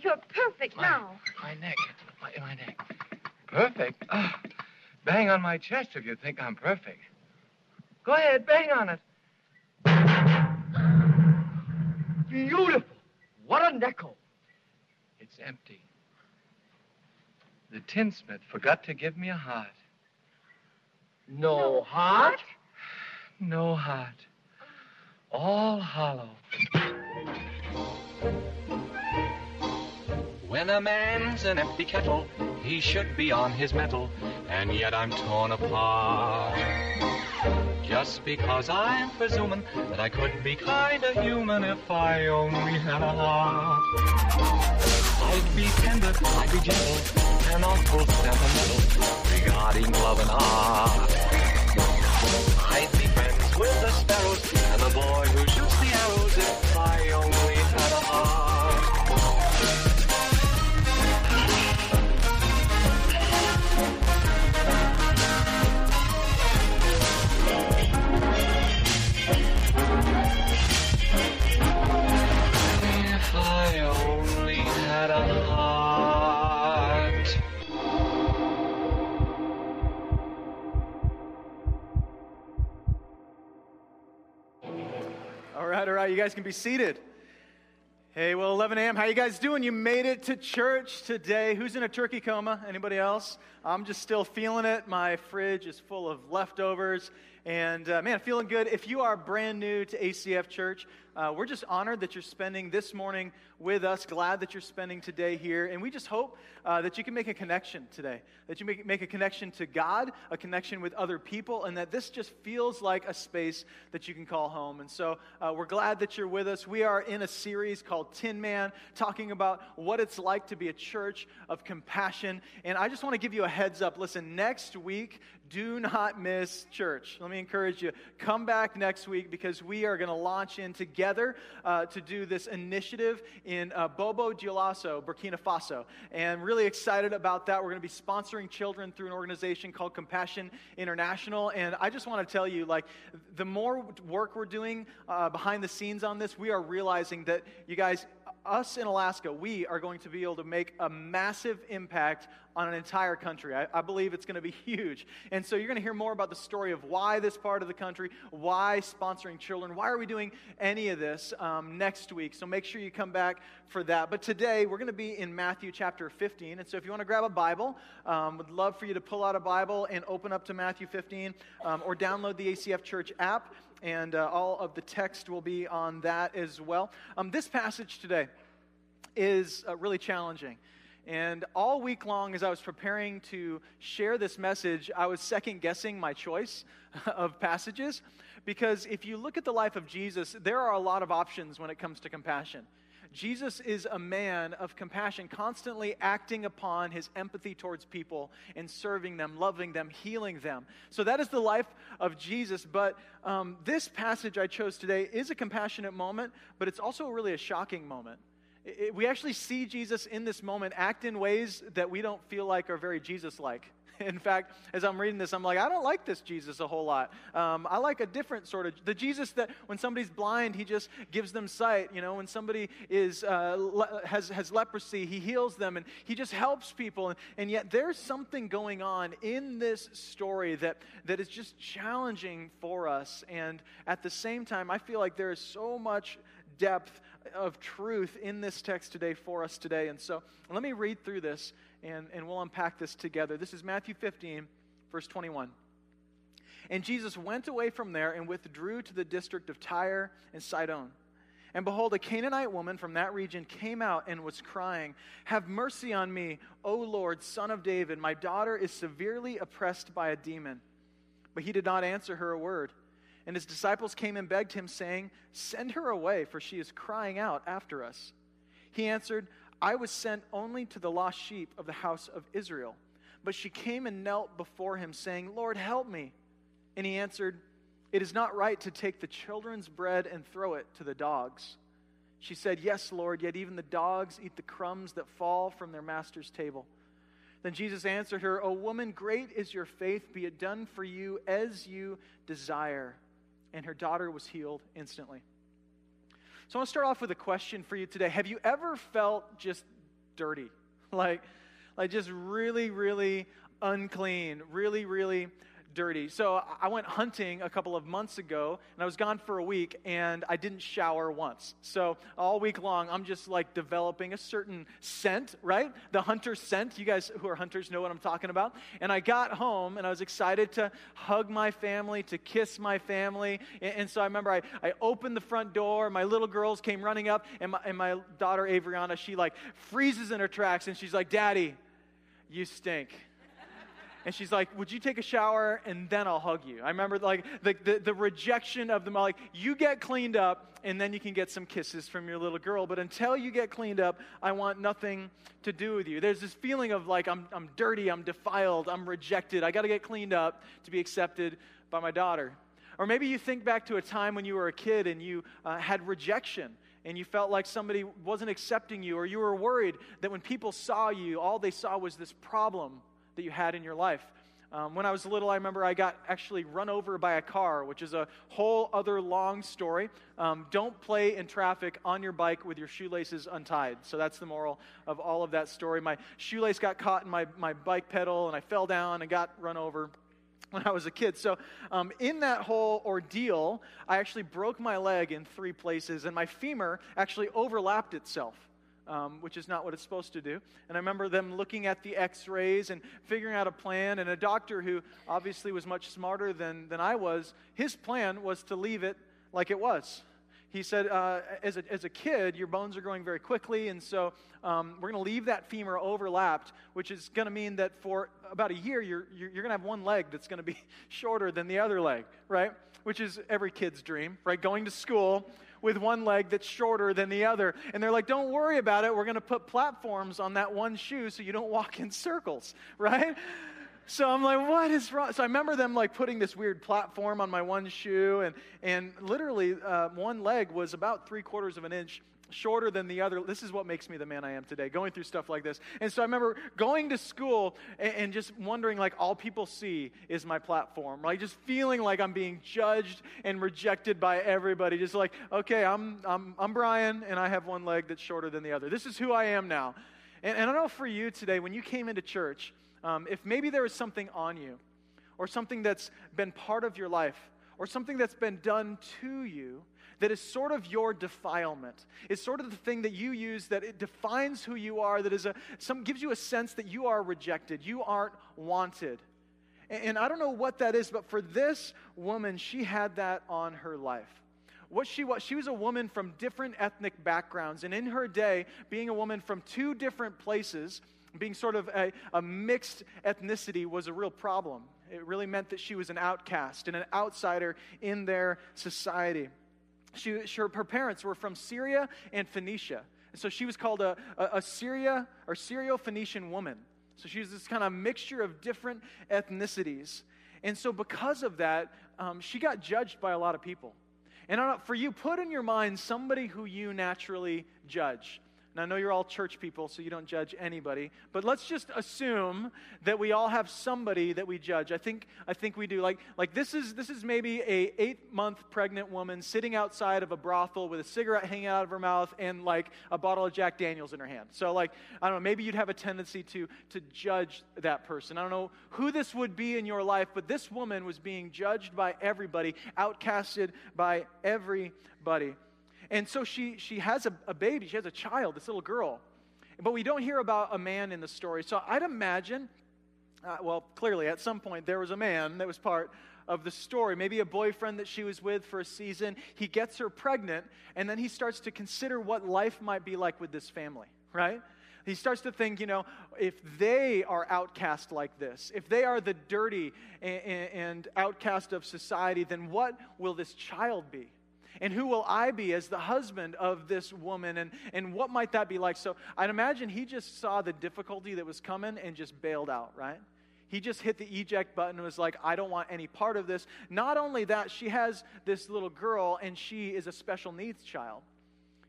You're perfect My, now. my neck. My, my neck. Perfect? Ah, bang on my chest if you think I'm perfect. Go ahead, bang on it. Beautiful. What a necklace. It's empty. The tinsmith forgot to give me a heart. No heart? No heart. All hollow. When a man's an empty kettle, he should be on his mettle, and yet I'm torn apart. Just because I'm presuming that I could be kinda human if I only had a heart. I'd be tender, I'd be gentle, and awful sentimental regarding love and art. You guys can be seated. Hey, well, 11 a.m. How you guys doing? You made it to church today. Who's in a turkey coma? Anybody else? I'm just still feeling it. My fridge is full of leftovers. And uh, man, feeling good. If you are brand new to ACF Church, uh, we're just honored that you're spending this morning with us. Glad that you're spending today here. And we just hope uh, that you can make a connection today, that you make, make a connection to God, a connection with other people, and that this just feels like a space that you can call home. And so uh, we're glad that you're with us. We are in a series called Tin Man, talking about what it's like to be a church of compassion. And I just want to give you a heads up. Listen, next week, do not miss church. Let me encourage you. Come back next week because we are going to launch in together uh, to do this initiative in uh, Bobo Dioulasso, Burkina Faso. And really excited about that. We're going to be sponsoring children through an organization called Compassion International. And I just want to tell you, like, the more work we're doing uh, behind the scenes on this, we are realizing that you guys, us in Alaska, we are going to be able to make a massive impact on an entire country. I, I believe it's going to be huge. And so you're going to hear more about the story of why this part of the country, why sponsoring children, why are we doing any of this um, next week. So make sure you come back for that. But today we're going to be in Matthew chapter 15. And so if you want to grab a Bible, um, would love for you to pull out a Bible and open up to Matthew 15 um, or download the ACF Church app. And uh, all of the text will be on that as well. Um, this passage today is uh, really challenging. And all week long, as I was preparing to share this message, I was second guessing my choice of passages. Because if you look at the life of Jesus, there are a lot of options when it comes to compassion. Jesus is a man of compassion, constantly acting upon his empathy towards people and serving them, loving them, healing them. So that is the life of Jesus. But um, this passage I chose today is a compassionate moment, but it's also really a shocking moment. It- we actually see Jesus in this moment act in ways that we don't feel like are very Jesus like. In fact, as I'm reading this, I'm like, I don't like this Jesus a whole lot. Um, I like a different sort of the Jesus that when somebody's blind, he just gives them sight. You know, when somebody is uh, le- has has leprosy, he heals them, and he just helps people. And, and yet, there's something going on in this story that that is just challenging for us. And at the same time, I feel like there is so much depth of truth in this text today for us today. And so let me read through this and, and we'll unpack this together. This is Matthew 15, verse 21. And Jesus went away from there and withdrew to the district of Tyre and Sidon. And behold, a Canaanite woman from that region came out and was crying, Have mercy on me, O Lord, son of David. My daughter is severely oppressed by a demon. But he did not answer her a word. And his disciples came and begged him, saying, Send her away, for she is crying out after us. He answered, I was sent only to the lost sheep of the house of Israel. But she came and knelt before him, saying, Lord, help me. And he answered, It is not right to take the children's bread and throw it to the dogs. She said, Yes, Lord, yet even the dogs eat the crumbs that fall from their master's table. Then Jesus answered her, O woman, great is your faith. Be it done for you as you desire. And her daughter was healed instantly. So I want to start off with a question for you today. Have you ever felt just dirty? Like, like just really, really unclean, really, really dirty. So I went hunting a couple of months ago, and I was gone for a week, and I didn't shower once. So all week long, I'm just like developing a certain scent, right? The hunter scent. You guys who are hunters know what I'm talking about. And I got home, and I was excited to hug my family, to kiss my family. And, so I remember I, I opened the front door. My little girls came running up, and my, and my daughter Avriana, she like freezes in her tracks, and she's like, "Daddy, you stink." And she's like, Would you take a shower and then I'll hug you? I remember like the, the, the rejection of them, like, you get cleaned up and then you can get some kisses from your little girl. But until you get cleaned up, I want nothing to do with you. There's this feeling of like, I'm, I'm dirty, I'm defiled, I'm rejected. I got to get cleaned up to be accepted by my daughter. Or maybe you think back to a time when you were a kid and you uh, had rejection and you felt like somebody wasn't accepting you, or you were worried that when people saw you, all they saw was this problem that you had in your life. Um, when I was little, I remember I got actually run over by a car, which is a whole other long story. Um, don't play in traffic on your bike with your shoelaces untied. So that's the moral of all of that story. My shoelace got caught in my, my bike pedal, and I fell down and got run over when I was a kid. So, um, in that whole ordeal, I actually broke my leg in three places, and my femur actually overlapped itself um, which is not what it's supposed to do. And I remember them looking at the x rays and figuring out a plan. And a doctor who obviously was much smarter than, than I was, his plan was to leave it like it was. He said, uh, as, a, as a kid, your bones are growing very quickly, and so um, we're going to leave that femur overlapped, which is going to mean that for about a year, you're, you're, you're going to have one leg that's going to be shorter than the other leg, right? Which is every kid's dream, right? Going to school, with one leg that's shorter than the other. And they're like, don't worry about it. We're going to put platforms on that one shoe so you don't walk in circles, right? So I'm like, what is wrong? So I remember them like putting this weird platform on my one shoe, and, and literally uh, one leg was about three quarters of an inch shorter than the other. This is what makes me the man I am today, going through stuff like this. And so I remember going to school and, and, just wondering, like, all people see is my platform, right? Just feeling like I'm being judged and rejected by everybody. Just like, okay, I'm, I'm, I'm Brian, and I have one leg that's shorter than the other. This is who I am now. And, and I know for you today, when you came into church, um, if maybe there was something on you or something that's been part of your life or something that's been done to you that is sort of your defilement. It's sort of the thing that you use that it defines who you are, that is a, some, gives you a sense that you are rejected, you aren't wanted. And, and I don't know what that is, but for this woman, she had that on her life what she was. She was a woman from different ethnic backgrounds. And in her day, being a woman from two different places, being sort of a, a, mixed ethnicity was a real problem. It really meant that she was an outcast and an outsider in their society. She, she, her parents were from Syria and Phoenicia. And so she was called a, a, a Syria or Syro Phoenician woman. So she was this kind of mixture of different ethnicities. And so, because of that, um, she got judged by a lot of people. And for you, put in your mind somebody who you naturally judge. And I know you're all church people, so you don't judge anybody, but let's just assume that we all have somebody that we judge. I think, I think we do. Like, like this, is, this is maybe a eight-month pregnant woman sitting outside of a brothel with a cigarette hanging out of her mouth and like a bottle of Jack Daniels in her hand. So like, I don't know, maybe you'd have a tendency to, to judge that person. I don't know who this would be in your life, but this woman was being judged by everybody, outcasted by everybody. And so she, she has a, a baby, she has a child, this little girl. But we don't hear about a man in the story. So I'd imagine, uh, well, clearly at some point there was a man that was part of the story. Maybe a boyfriend that she was with for a season. He gets her pregnant, and then he starts to consider what life might be like with this family, right? He starts to think, you know, if they are outcast like this, if they are the dirty and, and outcast of society, then what will this child be? And who will I be as the husband of this woman? And, and what might that be like? So I'd imagine he just saw the difficulty that was coming and just bailed out, right? He just hit the eject button and was like, I don't want any part of this. Not only that, she has this little girl and she is a special needs child.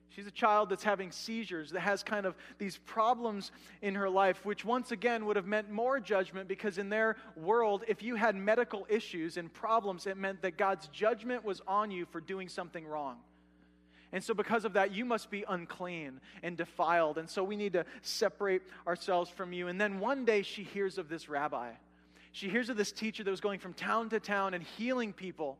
She's a child that's having seizures, that has kind of these problems in her life, which once again would have meant more judgment because in their world, if you had medical issues and problems, it meant that God's judgment was on you for doing something wrong. And so, because of that, you must be unclean and defiled. And so, we need to separate ourselves from you. And then one day, she hears of this rabbi. She hears of this teacher that was going from town to town and healing people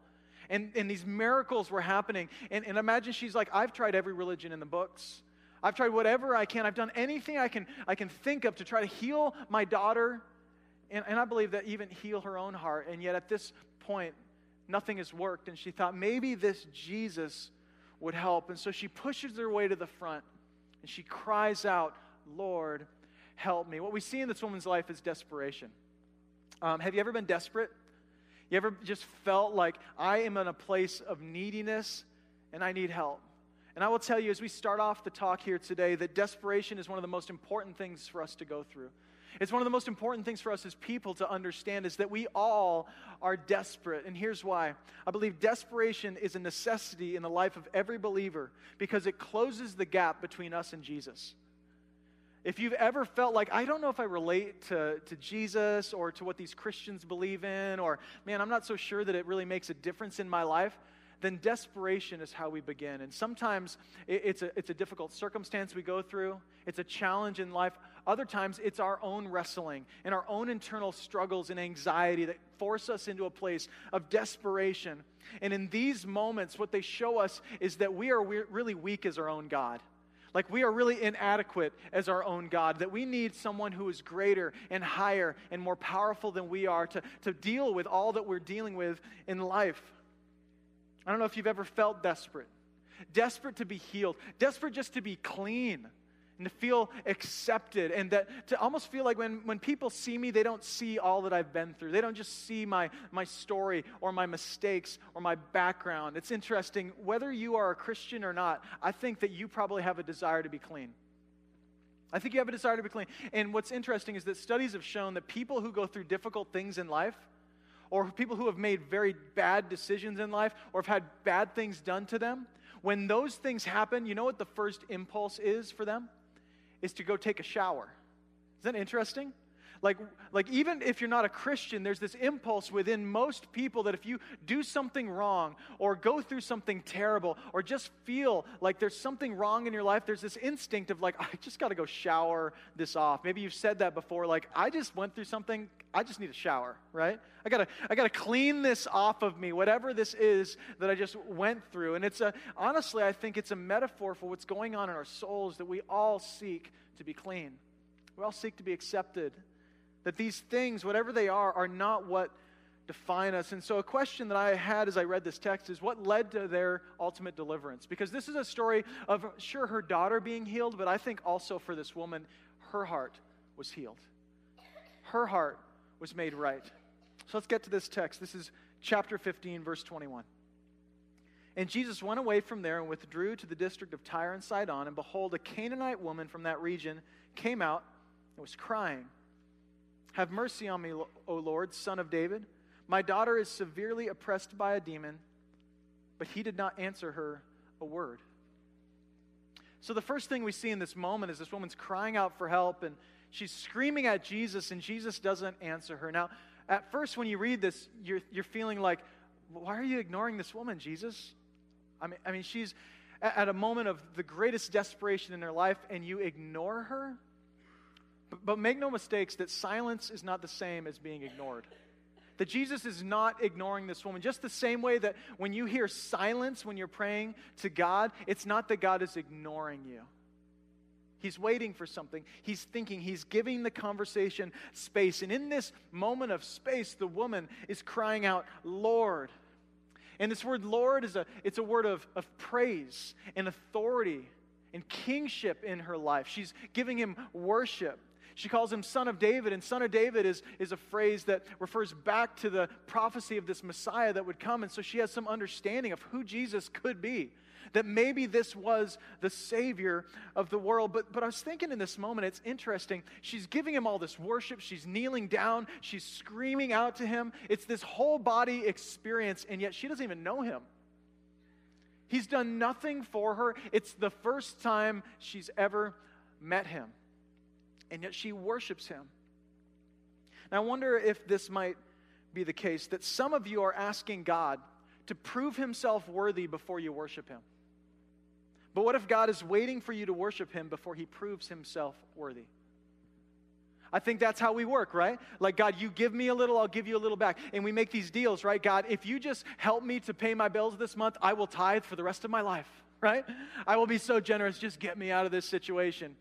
and, and these miracles were happening. And, and imagine she's like, I've tried every religion in the books. I've tried whatever I can. I've done anything I can, I can think of to try to heal my daughter. And, and I believe that even heal her own heart. And yet at this point, nothing has worked. And she thought maybe this Jesus would help. And so she pushes her way to the front and she cries out, Lord, help me. What we see in this woman's life is desperation. Um, have you ever been desperate? You ever just felt like I am in a place of neediness and I need help? And I will tell you as we start off the talk here today that desperation is one of the most important things for us to go through. It's one of the most important things for us as people to understand is that we all are desperate. And here's why I believe desperation is a necessity in the life of every believer because it closes the gap between us and Jesus. If you've ever felt like, I don't know if I relate to, to Jesus or to what these Christians believe in, or man, I'm not so sure that it really makes a difference in my life, then desperation is how we begin. And sometimes it, it's, a, it's a difficult circumstance we go through, it's a challenge in life. Other times it's our own wrestling and our own internal struggles and anxiety that force us into a place of desperation. And in these moments, what they show us is that we are really weak as our own God. Like we are really inadequate as our own God, that we need someone who is greater and higher and more powerful than we are to, to deal with all that we're dealing with in life. I don't know if you've ever felt desperate, desperate to be healed, desperate just to be clean and to feel accepted and that to almost feel like when, when people see me they don't see all that i've been through they don't just see my, my story or my mistakes or my background it's interesting whether you are a christian or not i think that you probably have a desire to be clean I think you have a desire to be clean. And what's interesting is that studies have shown that people who go through difficult things in life, or people who have made very bad decisions in life, or have had bad things done to them, when those things happen, you know what the first impulse is for them? Is to go take a shower. Isn't that interesting? Like, like even if you're not a Christian, there's this impulse within most people that if you do something wrong or go through something terrible or just feel like there's something wrong in your life, there's this instinct of like, I just got to go shower this off. Maybe you've said that before, like, I just went through something, I just need a shower, right? I gotta, I gotta clean this off of me, whatever this is that I just went through. And it's a, honestly, I think it's a metaphor for what's going on in our souls that we all seek to be clean. We all seek to be accepted that these things, whatever they are, are not what define us. And so, a question that I had as I read this text is what led to their ultimate deliverance? Because this is a story of, sure, her daughter being healed, but I think also for this woman, her heart was healed. Her heart was made right. So, let's get to this text. This is chapter 15, verse 21. And Jesus went away from there and withdrew to the district of Tyre and Sidon. And behold, a Canaanite woman from that region came out and was crying. Have mercy on me, O Lord, son of David. My daughter is severely oppressed by a demon. But he did not answer her a word. So, the first thing we see in this moment is this woman's crying out for help and she's screaming at Jesus, and Jesus doesn't answer her. Now, at first, when you read this, you're, you're feeling like, why are you ignoring this woman, Jesus? I mean, I mean, she's at a moment of the greatest desperation in her life, and you ignore her? But, but make no mistakes that silence is not the same as being ignored. That Jesus is not ignoring this woman. Just the same way that when you hear silence when you're praying to God, it's not that God is ignoring you. He's waiting for something. He's thinking. He's giving the conversation space. And in this moment of space, the woman is crying out, Lord. And this word Lord is a, it's a word of, of praise and authority and kingship in her life. She's giving him worship. She calls him son of David, and son of David is, is a phrase that refers back to the prophecy of this Messiah that would come. And so she has some understanding of who Jesus could be, that maybe this was the Savior of the world. But, but I was thinking in this moment, it's interesting. She's giving him all this worship, she's kneeling down, she's screaming out to him. It's this whole body experience, and yet she doesn't even know him. He's done nothing for her. It's the first time she's ever met him and yet she worships him. Now, I wonder if this might be the case that some of you are asking God to prove himself worthy before you worship him. But what if God is waiting for you to worship him before he proves himself worthy? I think that's how we work, right? Like, God, you give me a little, I'll give you a little back. And we make these deals, right? God, if you just help me to pay my bills this month, I will tithe for the rest of my life, right? I will be so generous. Just get me out of this situation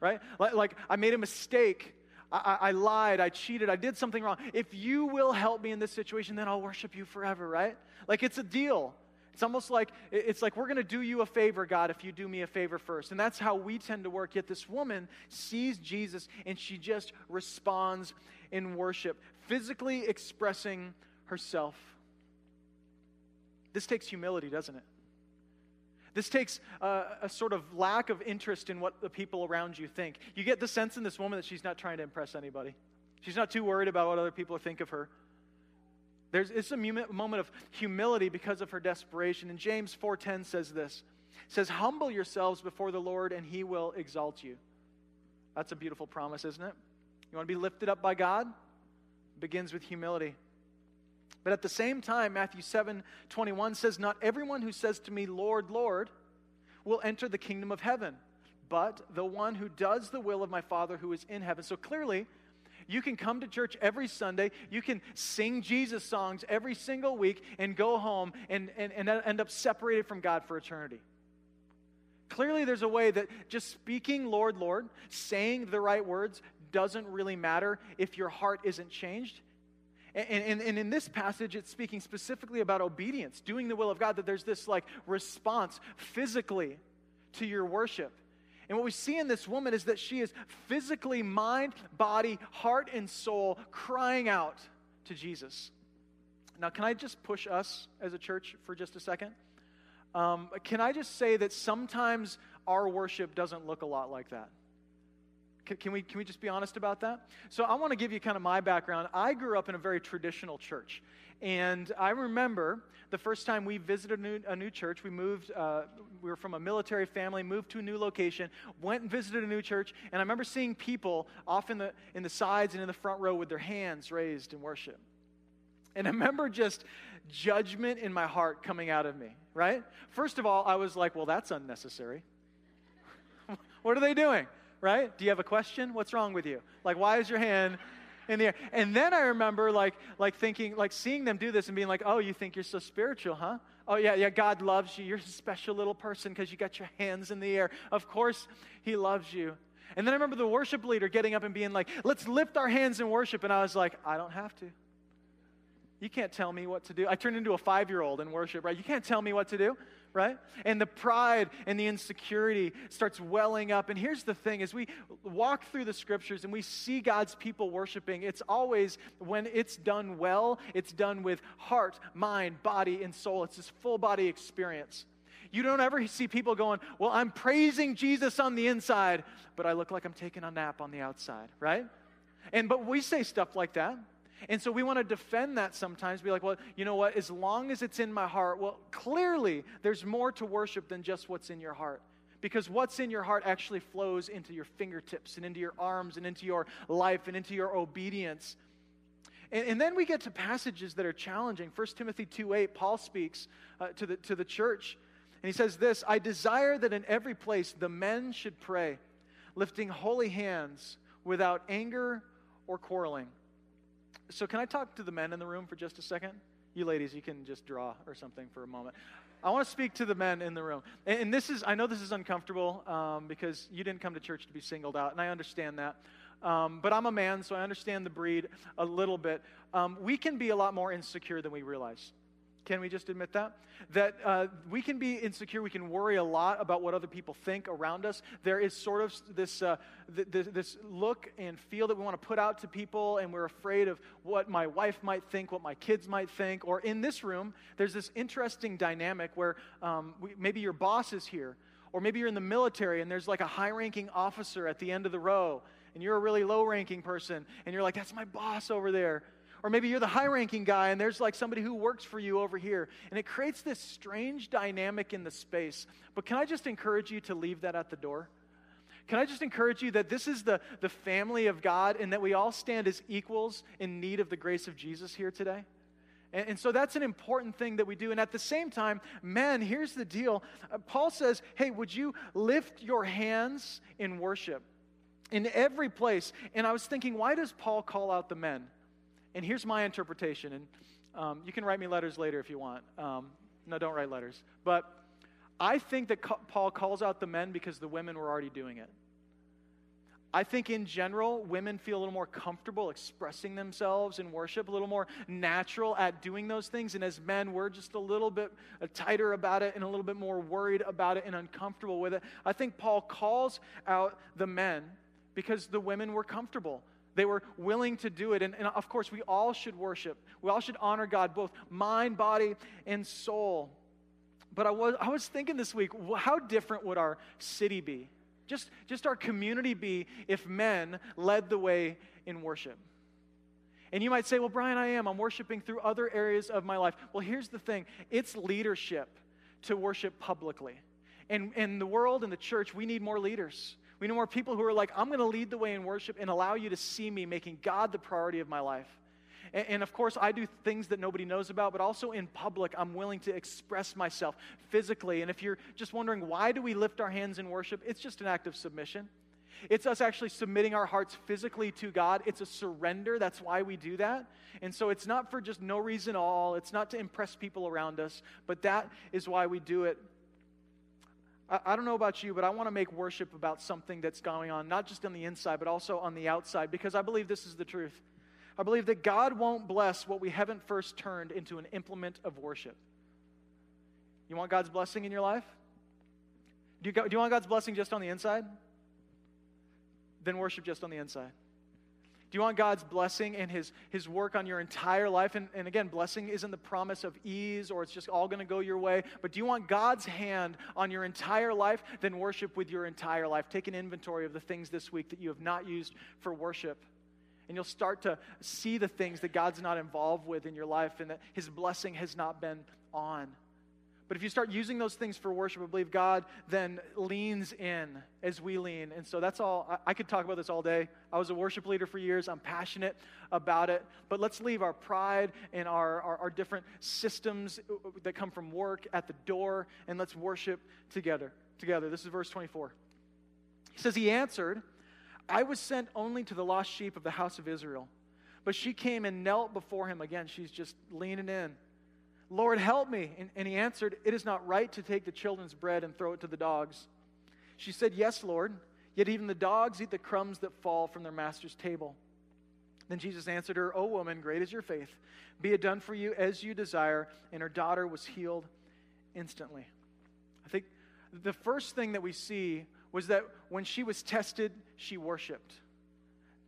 right? Like, I made a mistake. I, I, lied, I cheated, I did something wrong. If you will help me in this situation, then I'll worship you forever, right? Like it's a deal. It's almost like it's like we're going to do you a favor, God, if you do me a favor first. And that's how we tend to work. Yet this woman sees Jesus and she just responds in worship, physically expressing herself. This takes humility, doesn't it? This takes uh, a sort of lack of interest in what the people around you think. You get the sense in this woman that she's not trying to impress anybody. She's not too worried about what other people think of her. There's, it's a moment of humility because of her desperation. And James 4.10 says this. Says, Humble yourselves before the Lord, and he will exalt you. That's a beautiful promise, isn't it? You want to be lifted up by God? It begins with humility. But at the same time, Matthew 7 21 says, Not everyone who says to me, Lord, Lord, will enter the kingdom of heaven, but the one who does the will of my Father who is in heaven. So clearly, you can come to church every Sunday. You can sing Jesus songs every single week and go home and, and, and end up separated from God for eternity. Clearly, there's a way that just speaking, Lord, Lord, saying the right words doesn't really matter if your heart isn't changed. And, and, and, in this passage, it's speaking specifically about obedience, doing the will of God, that there's this like response physically to your worship. And what we see in this woman is that she is physically, mind, body, heart, and soul crying out to Jesus. Now, can I just push us as a church for just a second? Um, can I just say that sometimes our worship doesn't look a lot like that? Can we, can we just be honest about that? So, I want to give you kind of my background. I grew up in a very traditional church. And I remember the first time we visited a new, a new church, we moved, uh, we were from a military family, moved to a new location, went and visited a new church, and I remember seeing people off in the, in the sides and in the front row with their hands raised in worship. And I remember just judgment in my heart coming out of me, right? First of all, I was like, well, that's unnecessary. what are they doing? Right? Do you have a question? What's wrong with you? Like, why is your hand in the air? And then I remember, like, like thinking, like seeing them do this and being like, oh, you think you're so spiritual, huh? Oh, yeah, yeah, God loves you. You're a special little person because you got your hands in the air. Of course, He loves you. And then I remember the worship leader getting up and being like, let's lift our hands in worship. And I was like, I don't have to. You can't tell me what to do. I turned into a five year old in worship, right? You can't tell me what to do right? And the pride and the insecurity starts welling up. And here's the thing as we walk through the scriptures and we see God's people worshiping, it's always when it's done well, it's done with heart, mind, body, and soul. It's this full body experience. You don't ever see people going, Well, I'm praising Jesus on the inside, but I look like I'm taking a nap on the outside, right? And but we say stuff like that. And so we want to defend that sometimes, be like, well, you know what? As long as it's in my heart, well, clearly there's more to worship than just what's in your heart. Because what's in your heart actually flows into your fingertips and into your arms and into your life and into your obedience. And, and then we get to passages that are challenging. 1 Timothy 2 8, Paul speaks uh, to, the, to the church. And he says this I desire that in every place the men should pray, lifting holy hands without anger or quarreling. So, can I talk to the men in the room for just a second? You ladies, you can just draw or something for a moment. I want to speak to the men in the room. And, and this is, I know this is uncomfortable um, because you didn't come to church to be singled out, and I understand that. Um, but I'm a man, so I understand the breed a little bit. Um, we can be a lot more insecure than we realize. Can we just admit that? That uh, we can be insecure, we can worry a lot about what other people think around us. There is sort of this, uh, th- th- this look and feel that we want to put out to people, and we're afraid of what my wife might think, what my kids might think. Or in this room, there's this interesting dynamic where um, we, maybe your boss is here, or maybe you're in the military and there's like a high ranking officer at the end of the row, and you're a really low ranking person, and you're like, that's my boss over there. Or maybe you're the high ranking guy and there's like somebody who works for you over here. And it creates this strange dynamic in the space. But can I just encourage you to leave that at the door? Can I just encourage you that this is the, the family of God and that we all stand as equals in need of the grace of Jesus here today? And, and so that's an important thing that we do. And at the same time, men, here's the deal. Uh, Paul says, hey, would you lift your hands in worship? In every place. And I was thinking, why does Paul call out the men? And here's my interpretation. And um, you can write me letters later if you want. Um, no, don't write letters. But I think that Paul calls out the men because the women were already doing it. I think in general, women feel a little more comfortable expressing themselves in worship, a little more natural at doing those things. And as men, we're just a little bit uh, tighter about it and a little bit more worried about it and uncomfortable with it. I think Paul calls out the men because the women were comfortable they were willing to do it. And, and, of course, we all should worship. We all should honor God, both mind, body, and soul. But I was, I was thinking this week, how different would our city be? Just, just our community be if men led the way in worship? And you might say, well, Brian, I am. I'm worshiping through other areas of my life. Well, here's the thing it's leadership to worship publicly. And in the world, in the church, we need more leaders. We need more people who are like, I'm going to lead the way in worship and allow you to see me making God the priority of my life. And, and, of course, I do things that nobody knows about, but also in public, I'm willing to express myself physically. And if you're just wondering, why do we lift our hands in worship? It's just an act of submission. It's us actually submitting our hearts physically to God. It's a surrender. That's why we do that. And so it's not for just no reason at all. It's not to impress people around us, but that is why we do it I, I don't know about you, but I want to make worship about something that's going on, not just on the inside, but also on the outside, because I believe this is the truth. I believe that God won't bless what we haven't first turned into an implement of worship. You want God's blessing in your life? Do you, do you want God's blessing just on the inside? Then worship just on the inside. Do you want God's blessing and his, his work on your entire life? And, and again, blessing isn't the promise of ease or it's just all going to go your way. But do you want God's hand on your entire life? Then worship with your entire life. Take an inventory of the things this week that you have not used for worship. And you'll start to see the things that God's not involved with in your life and that his blessing has not been on. But if you start using those things for worship, I believe God then leans in as we lean. And so that's all. I, I, could talk about this all day. I was a worship leader for years. I'm passionate about it. But let's leave our pride and our, our, our different systems that come from work at the door and let's worship together. Together. This is verse 24. He says, He answered, I was sent only to the lost sheep of the house of Israel. But she came and knelt before him. Again, she's just leaning in. Lord, help me. And, and, he answered, It is not right to take the children's bread and throw it to the dogs. She said, Yes, Lord. Yet even the dogs eat the crumbs that fall from their master's table. Then Jesus answered her, O woman, great is your faith. Be it done for you as you desire. And her daughter was healed instantly. I think the first thing that we see was that when she was tested, she worshiped.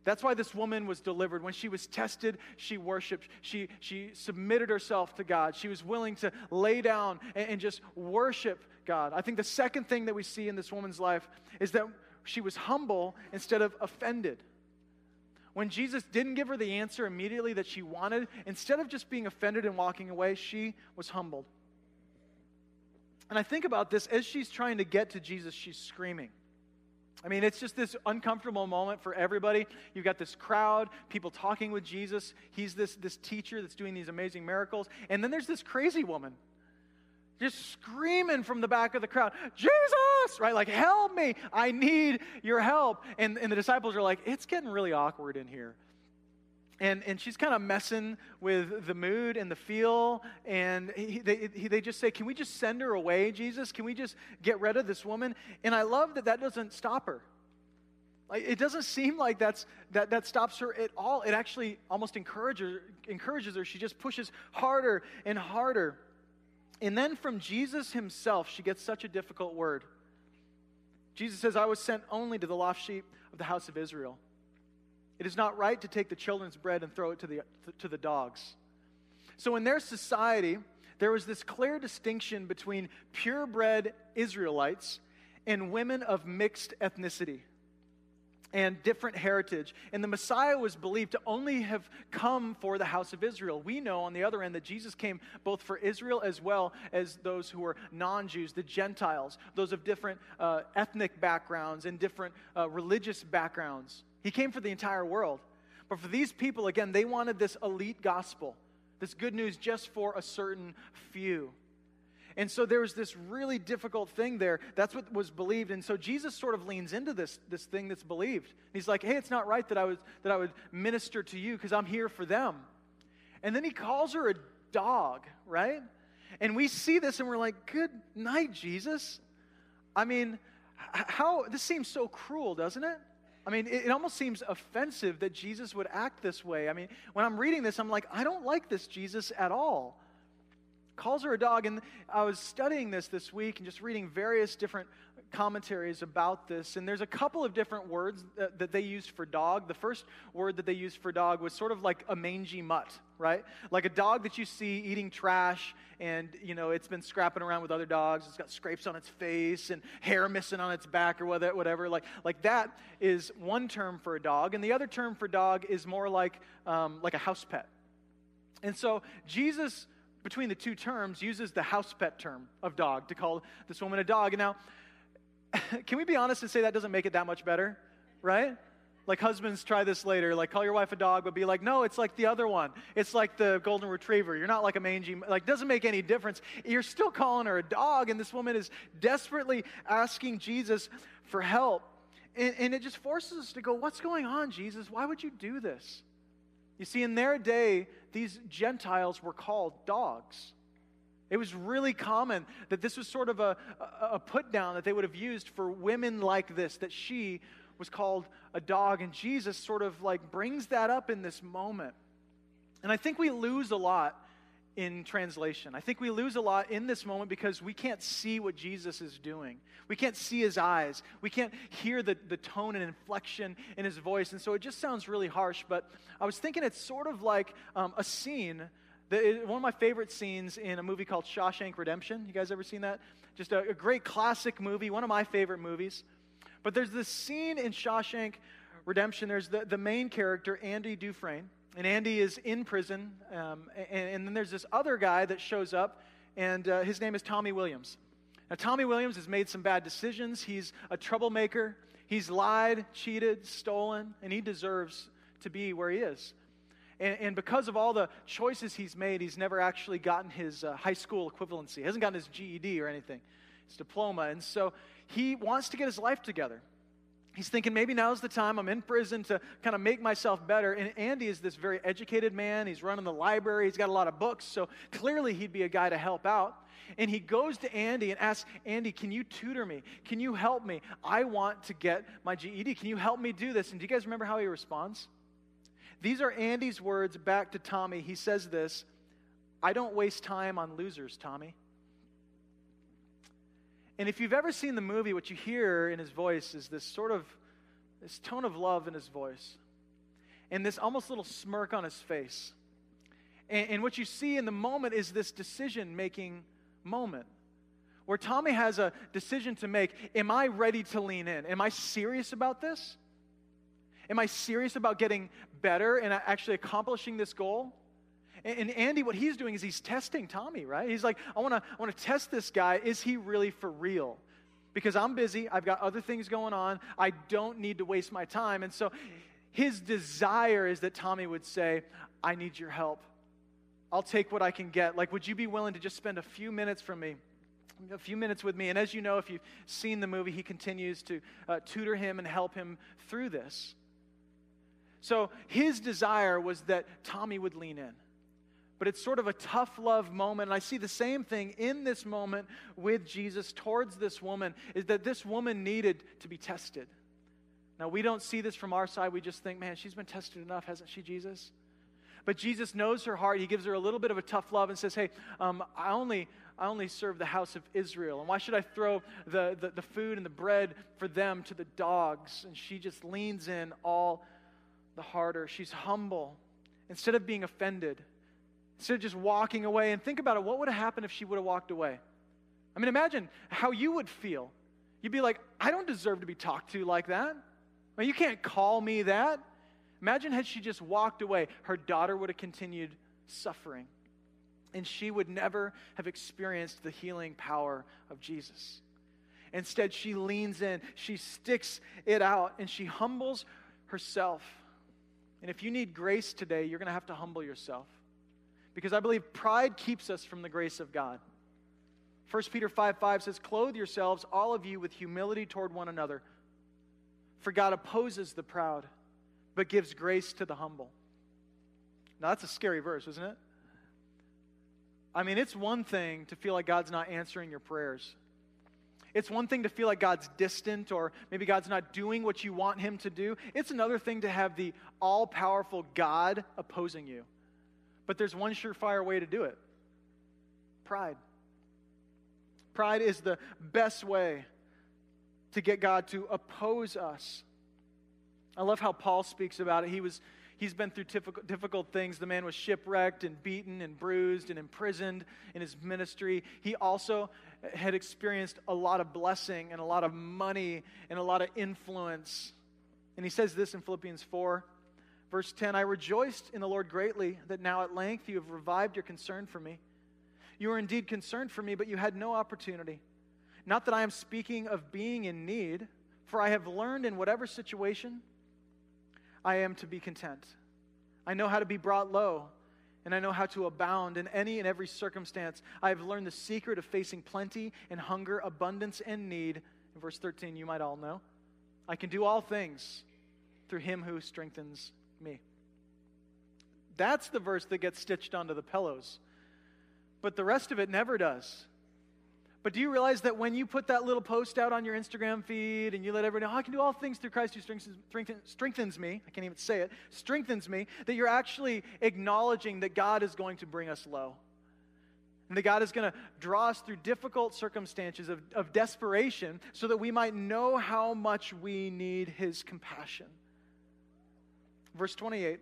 That's why this woman was delivered. When she was tested, she worshiped. She, she submitted herself to God. She was willing to lay down and, and just worship God. I think the second thing that we see in this woman's life is that she was humble instead of offended. When Jesus didn't give her the answer immediately that she wanted, instead of just being offended and walking away, she was humbled. And I think about this as she's trying to get to Jesus, she's screaming. I mean, it's just this uncomfortable moment for everybody. You've got this crowd, people talking with Jesus. He's this, this teacher that's doing these amazing miracles. And then there's this crazy woman just screaming from the back of the crowd, Jesus, right? Like, help me. I need your help. And, and the disciples are like, it's getting really awkward in here. And, and she's kind of messing with the mood and the feel. And he, they, he, they just say, Can we just send her away, Jesus? Can we just get rid of this woman? And I love that that doesn't stop her. Like, it doesn't seem like that's, that, that stops her at all. It actually almost encourages, encourages her. She just pushes harder and harder. And then from Jesus himself, she gets such a difficult word. Jesus says, I was sent only to the lost sheep of the house of Israel. It is not right to take the children's bread and throw it to the, to the dogs. So, in their society, there was this clear distinction between purebred Israelites and women of mixed ethnicity and different heritage. And the Messiah was believed to only have come for the house of Israel. We know on the other end that Jesus came both for Israel as well as those who were non Jews, the Gentiles, those of different uh, ethnic backgrounds and different uh, religious backgrounds. He came for the entire world. But for these people, again, they wanted this elite gospel, this good news just for a certain few. And so there was this really difficult thing there. That's what was believed. And so Jesus sort of leans into this, this thing that's believed. He's like, hey, it's not right that I, was, that I would minister to you because I'm here for them. And then he calls her a dog, right? And we see this and we're like, good night, Jesus. I mean, how, this seems so cruel, doesn't it? I mean, it, it, almost seems offensive that Jesus would act this way. I mean, when I'm reading this, I'm like, I don't like this Jesus at all calls her a dog. And I was studying this this week and just reading various different commentaries about this. And there's a couple of different words that, that, they used for dog. The first word that they used for dog was sort of like a mangy mutt, right? Like a dog that you see eating trash and, you know, it's been scrapping around with other dogs. It's got scrapes on its face and hair missing on its back or whatever. Like, like that is one term for a dog. And the other term for dog is more like, um, like a house pet. And so Jesus between the two terms, uses the house pet term of dog to call this woman a dog. And now, can we be honest and say that doesn't make it that much better, right? Like husbands, try this later. Like call your wife a dog, but be like, no, it's like the other one. It's like the golden retriever. You're not like a mangy. Like doesn't make any difference. You're still calling her a dog, and this woman is desperately asking Jesus for help, and, and it just forces us to go, what's going on, Jesus? Why would you do this? You see, in their day, these Gentiles were called dogs. It was really common that this was sort of a, a, put down that they would have used for women like this, that she was called a dog. And Jesus sort of like brings that up in this moment. And I think we lose a lot in translation. I think we lose a lot in this moment because we can't see what Jesus is doing. We can't see his eyes. We can't hear the, the tone and inflection in his voice. And so it just sounds really harsh. But I was thinking it's sort of like um, a scene. One of my favorite scenes in a movie called Shawshank Redemption. You guys ever seen that? Just a, a great classic movie, one of my favorite movies. But there's this scene in Shawshank Redemption. There's the, the main character, Andy Dufresne and Andy is in prison. Um, and, and, then there's this other guy that shows up, and uh, his name is Tommy Williams. Now, Tommy Williams has made some bad decisions. He's a troublemaker. He's lied, cheated, stolen, and he deserves to be where he is. And, and because of all the choices he's made, he's never actually gotten his uh, high school equivalency. He hasn't gotten his GED or anything, his diploma. And so he wants to get his life together he's thinking maybe now's the time. I'm in prison to kind of make myself better. And Andy is this very educated man. He's running the library, he's got a lot of books. So clearly he'd be a guy to help out. And he goes to Andy and asks, Andy, can you tutor me? Can you help me? I want to get my GED. Can you help me do this? And do you guys remember how he responds? These are Andy's words back to Tommy. He says this I don't waste time on losers, Tommy. And if you've ever seen the movie, what you hear in his voice is this sort of this tone of love in his voice and this almost little smirk on his face. And, and what you see in the moment is this decision making moment where Tommy has a decision to make. Am I ready to lean in? Am I serious about this? Am I serious about getting better and actually accomplishing this goal? And Andy, what he's doing is he's testing Tommy, right? He's like, I want to I wanna test this guy. Is he really for real? Because I'm busy, I've got other things going on, I don't need to waste my time. And so his desire is that Tommy would say, I need your help. I'll take what I can get. Like, would you be willing to just spend a few minutes from me? A few minutes with me. And as you know, if you've seen the movie, he continues to uh, tutor him and help him through this. So his desire was that Tommy would lean in but it's sort of a tough love moment. And I see the same thing in this moment with Jesus towards this woman is that this woman needed to be tested. Now, we don't see this from our side. We just think, man, she's been tested enough, hasn't she, Jesus? But Jesus knows her heart. He gives her a little bit of a tough love and says, hey, um, I only. I only serve the house of Israel? And why should I throw the, the, the food and the bread for them to the dogs? And she just leans in all the harder. She's humble. Instead of being offended, instead of just walking away, and think about it what would have happened if she would have walked away? I mean, imagine how you would feel. You'd be like, I don't deserve to be talked to like that. I mean, you can't call me that. Imagine had she just walked away, her daughter would have continued suffering. And she would never have experienced the healing power of Jesus. Instead, she leans in, she sticks it out, and she humbles herself. And if you need grace today, you're going to have to humble yourself. Because I believe pride keeps us from the grace of God. 1 Peter 5 5 says, Clothe yourselves, all of you, with humility toward one another. For God opposes the proud, but gives grace to the humble. Now, that's a scary verse, isn't it? I mean, it's one thing to feel like God's not answering your prayers. It's one thing to feel like God's distant or maybe God's not doing what you want Him to do. It's another thing to have the all powerful God opposing you. But there's one surefire way to do it pride. Pride is the best way to get God to oppose us. I love how Paul speaks about it. He was he's been through difficult, difficult things. The man was shipwrecked and beaten and bruised and imprisoned in his ministry. He also had experienced a lot of blessing and a lot of money and a lot of influence. And he says this in Philippians 4, verse 10 I rejoiced in the Lord greatly that now at length you have revived your concern for me. You were indeed concerned for me, but you had no opportunity. Not that I am speaking of being in need, for I have learned in whatever situation I am to be content. I know how to be brought low, and I know how to abound in any and every circumstance. I have learned the secret of facing plenty and hunger, abundance and need. In verse 13, you might all know. I can do all things through him who strengthens me. That's the verse that gets stitched onto the pillows. But the rest of it never does. But do you realize that when you put that little post out on your Instagram feed and you let everyone know, oh, I can do all things through Christ who strengthens, strengthens me, I can't even say it, strengthens me, that you're actually acknowledging that God is going to bring us low. And that God is going to draw us through difficult circumstances of, of desperation so that we might know how much we need His compassion. Verse 28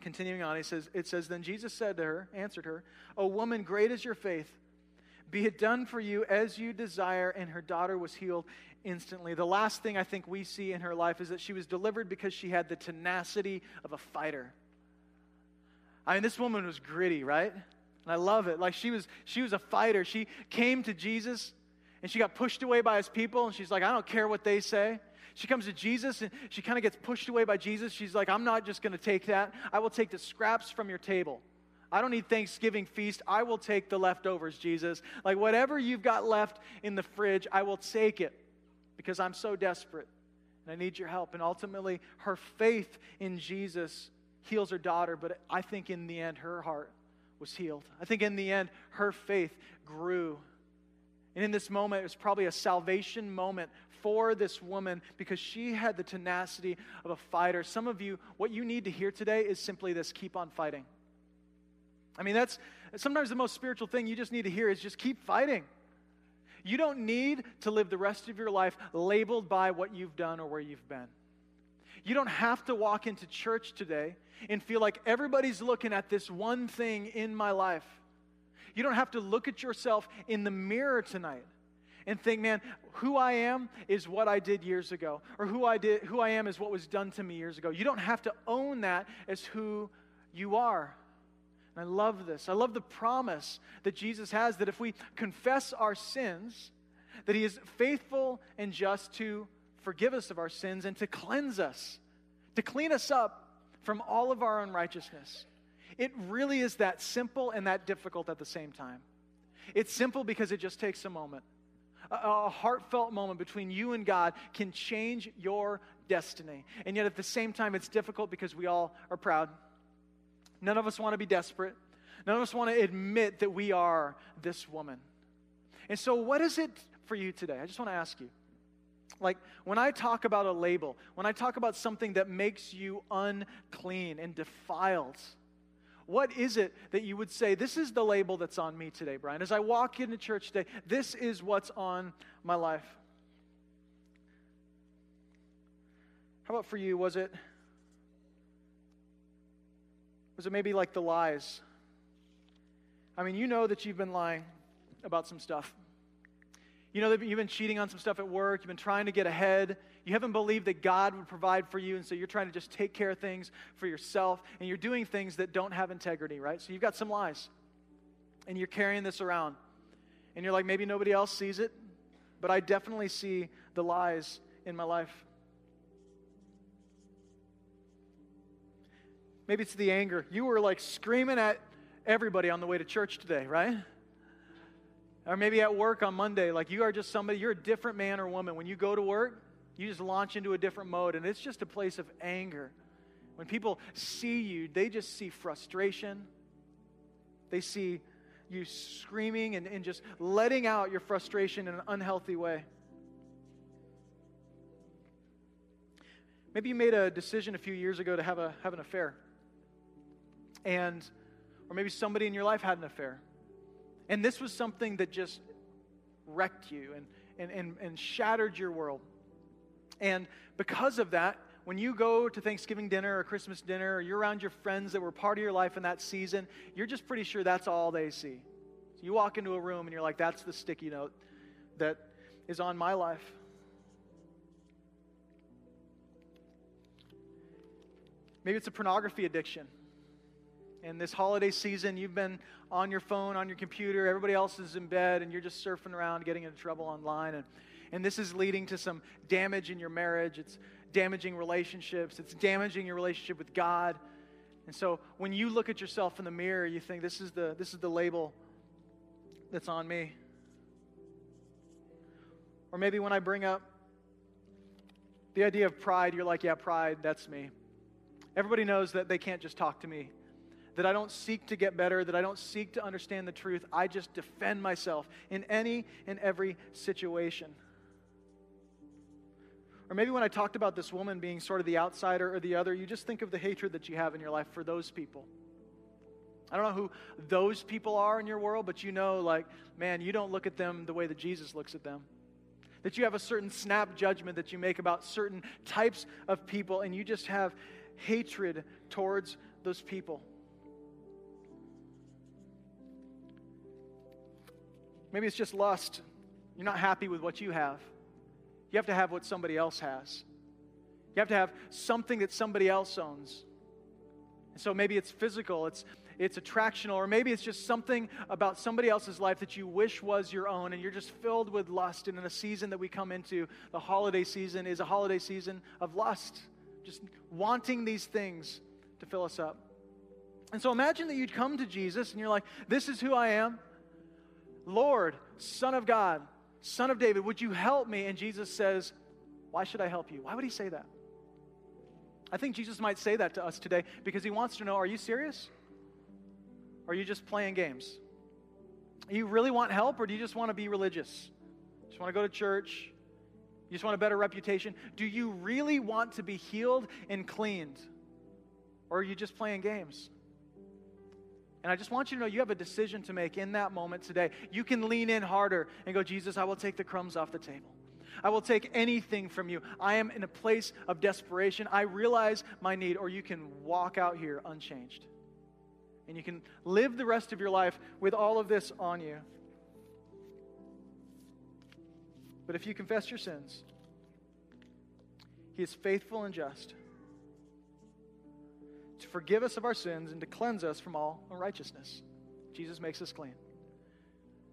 continuing on, he says, it says, Then Jesus said to her, answered her, O woman, great is your faith. Be it done for you as you desire. And her daughter was healed instantly. The last thing I think we see in her life is that she was delivered because she had the tenacity of a fighter. I mean, this woman was gritty, right? And I love it. Like she was, she was a fighter. She came to Jesus and she got pushed away by his people, and she's like, I don't care what they say. She comes to Jesus and she kind of gets pushed away by Jesus. She's like, I'm not just going to take that. I will take the scraps from your table. I don't need Thanksgiving feast. I will take the leftovers, Jesus. Like whatever you've got left in the fridge, I will take it because I'm so desperate and I need your help. And ultimately, her faith in Jesus heals her daughter, but I think in the end, her heart was healed. I think in the end, her faith grew. And in this moment, it was probably a salvation moment for this woman because she had the tenacity of a fighter. Some of you, what you need to hear today is simply this keep on fighting. I mean, that's sometimes the most spiritual thing you just need to hear is just keep fighting. You don't need to live the rest of your life labeled by what you've done or where you've been. You don't have to walk into church today and feel like everybody's looking at this one thing in my life. You don't have to look at yourself in the mirror tonight and think, man, who I am is what I did years ago, or who I did, who I am is what was done to me years ago. You don't have to own that as who you are. And I love this. I love the promise that Jesus has that if we confess our sins, that he is faithful and just to forgive us of our sins and to cleanse us, to clean us up from all of our unrighteousness. It really is that simple and that difficult at the same time. It's simple because it just takes a moment. A, a, heartfelt moment between you and God can change your destiny. And yet at the same time, it's difficult because we all are proud. None of us want to be desperate. None of us want to admit that we are this woman. And so, what is it for you today? I just want to ask you. Like, when I talk about a label, when I talk about something that makes you unclean and defiled, what is it that you would say, this is the label that's on me today, Brian? As I walk into church today, this is what's on my life. How about for you? Was it was it maybe like the lies? I mean, you know that you've been lying about some stuff. You know that you've been cheating on some stuff at work. You've been trying to get ahead. You haven't believed that God would provide for you, and so you're trying to just take care of things for yourself, and you're doing things that don't have integrity, right? So you've got some lies, and you're carrying this around. And you're like, maybe nobody else sees it, but I definitely see the lies in my life. Maybe it's the anger. You were like screaming at everybody on the way to church today, right? Or maybe at work on Monday, like you are just somebody, you're a different man or woman. When you go to work, you just launch into a different mode, and it's just a place of anger. When people see you, they just see frustration. They see you screaming and, and just letting out your frustration in an unhealthy way. Maybe you made a decision a few years ago to have, a, have an affair. And, or maybe somebody in your life had an affair. And this was something that just wrecked you and, and, and, and shattered your world. And because of that, when you go to Thanksgiving dinner or Christmas dinner, or you're around your friends that were part of your life in that season, you're just pretty sure that's all they see. So you walk into a room and you're like, that's the sticky note that is on my life. Maybe it's a pornography addiction. And this holiday season, you've been on your phone, on your computer, everybody else is in bed, and you're just surfing around, getting into trouble online. And, and this is leading to some damage in your marriage. It's damaging relationships, it's damaging your relationship with God. And so when you look at yourself in the mirror, you think, this is the, this is the label that's on me. Or maybe when I bring up the idea of pride, you're like, yeah, pride, that's me. Everybody knows that they can't just talk to me that I don't seek to get better, that I don't seek to understand the truth. I just defend myself in any and every situation. Or maybe when I talked about this woman being sort of the outsider or the other, you just think of the hatred that you have in your life for those people. I don't know who those people are in your world, but you know, like, man, you don't look at them the way that Jesus looks at them. That you have a certain snap judgment that you make about certain types of people, and you just have hatred towards those people. Maybe it's just lust. You're not happy with what you have. You have to have what somebody else has. You have to have something that somebody else owns. And so maybe it's physical, it's it's attractional, or maybe it's just something about somebody else's life that you wish was your own, and you're just filled with lust. And in a season that we come into, the holiday season is a holiday season of lust, just wanting these things to fill us up. And so imagine that you'd come to Jesus and you're like, This is who I am. Lord, Son of God, Son of David, would you help me? And Jesus says, Why should I help you? Why would he say that? I think Jesus might say that to us today because he wants to know are you serious? Or are you just playing games? You really want help or do you just want to be religious? Just want to go to church? You just want a better reputation? Do you really want to be healed and cleaned? Or are you just playing games? And I just want you to know you have a decision to make in that moment today. You can lean in harder and go, Jesus, I will take the crumbs off the table. I will take anything from you. I am in a place of desperation. I realize my need. Or you can walk out here unchanged. And you can live the rest of your life with all of this on you. But if you confess your sins, He is faithful and just to forgive us of our sins and to cleanse us from all unrighteousness. Jesus makes us clean.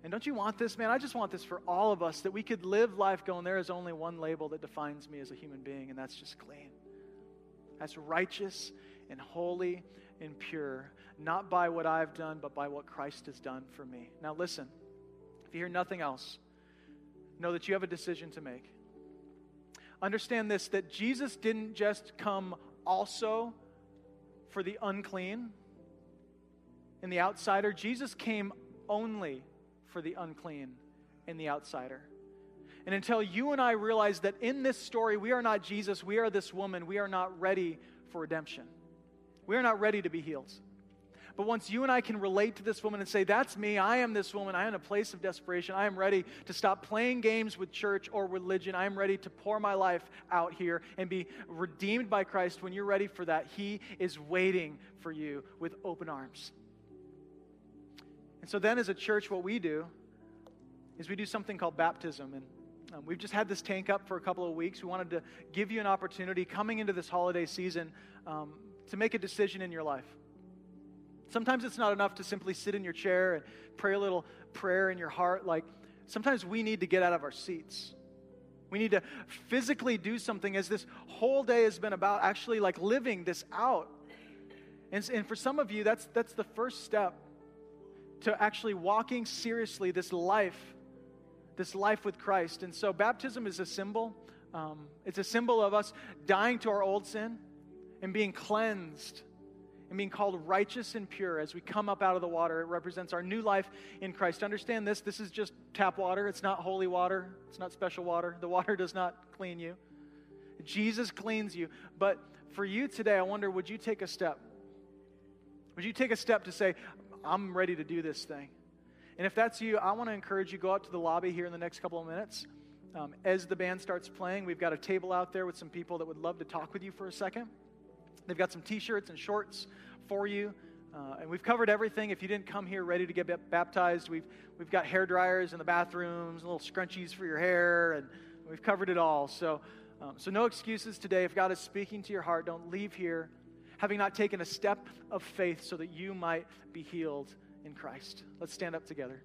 And don't you want this, man? I just want this for all of us that we could live life going, there is only one label that defines me as a human being, and that's just clean. That's righteous and holy and pure, not by what I've done, but by what Christ has done for me. Now, listen, if you hear nothing else, know that you have a decision to make. Understand this that Jesus didn't just come also for the unclean and the outsider. Jesus came only for the unclean and the outsider. And until you and I realize that in this story, we are not Jesus, we are this woman, we are not ready for redemption. We are not ready to be healed. But once you and I can relate to this woman and say, That's me, I am this woman, I am in a place of desperation, I am ready to stop playing games with church or religion, I am ready to pour my life out here and be redeemed by Christ. When you're ready for that, He is waiting for you with open arms. And so then, as a church, what we do is we do something called baptism. And um, we've just had this tank up for a couple of weeks. We wanted to give you an opportunity coming into this holiday season um, to make a decision in your life. Sometimes it's not enough to simply sit in your chair and pray a little prayer in your heart. Like, sometimes we need to get out of our seats. We need to physically do something as this whole day has been about actually like living this out. And, and for some of you, that's, that's the first step to actually walking seriously this life, this life with Christ. And so baptism is a symbol. Um, it's a symbol of us dying to our old sin and being cleansed and being called righteous and pure as we come up out of the water. It represents our new life in Christ. Understand this this is just tap water, it's not holy water, it's not special water. The water does not clean you. Jesus cleans you. But for you today, I wonder would you take a step? Would you take a step to say, I'm ready to do this thing? And if that's you, I want to encourage you go out to the lobby here in the next couple of minutes. Um, as the band starts playing, we've got a table out there with some people that would love to talk with you for a second. They've got some t shirts and shorts for you. Uh, and we've covered everything. If you didn't come here ready to get baptized, we've, we've got hair dryers in the bathrooms, little scrunchies for your hair, and we've covered it all. So, um, so no excuses today. If God is speaking to your heart, don't leave here having not taken a step of faith so that you might be healed in Christ. Let's stand up together.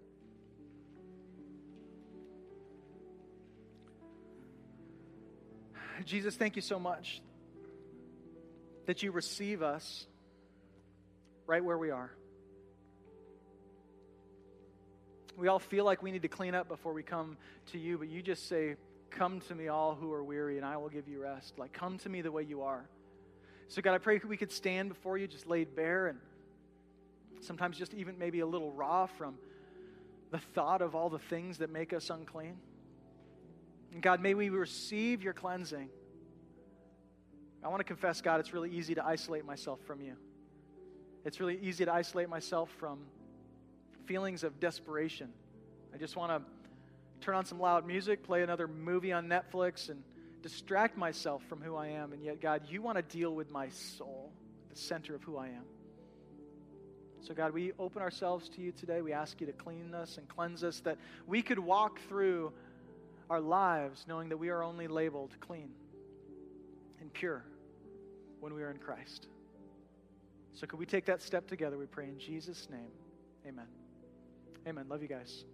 Jesus, thank you so much that you receive us right where we are. We all feel like we need to clean up before we come to you, but you just say, Come to me, all who are weary, and I will give you rest. Like, come to me the way you are. So, God, I pray we could stand before you just laid bare and sometimes just even maybe a little raw from the thought of all the things that make us unclean. And God, may we receive your cleansing. I want to confess, God, it's really easy to isolate myself from you. It's really easy to isolate myself from feelings of desperation. I just want to turn on some loud music, play another movie on Netflix, and distract myself from who I am. And yet, God, you want to deal with my soul, the center of who I am. So, God, we open ourselves to you today. We ask you to clean us and cleanse us, that we could walk through our lives knowing that we are only labeled clean and pure when we are in Christ. So, could we take that step together? We pray in Jesus' name. Amen. Amen. Love you guys.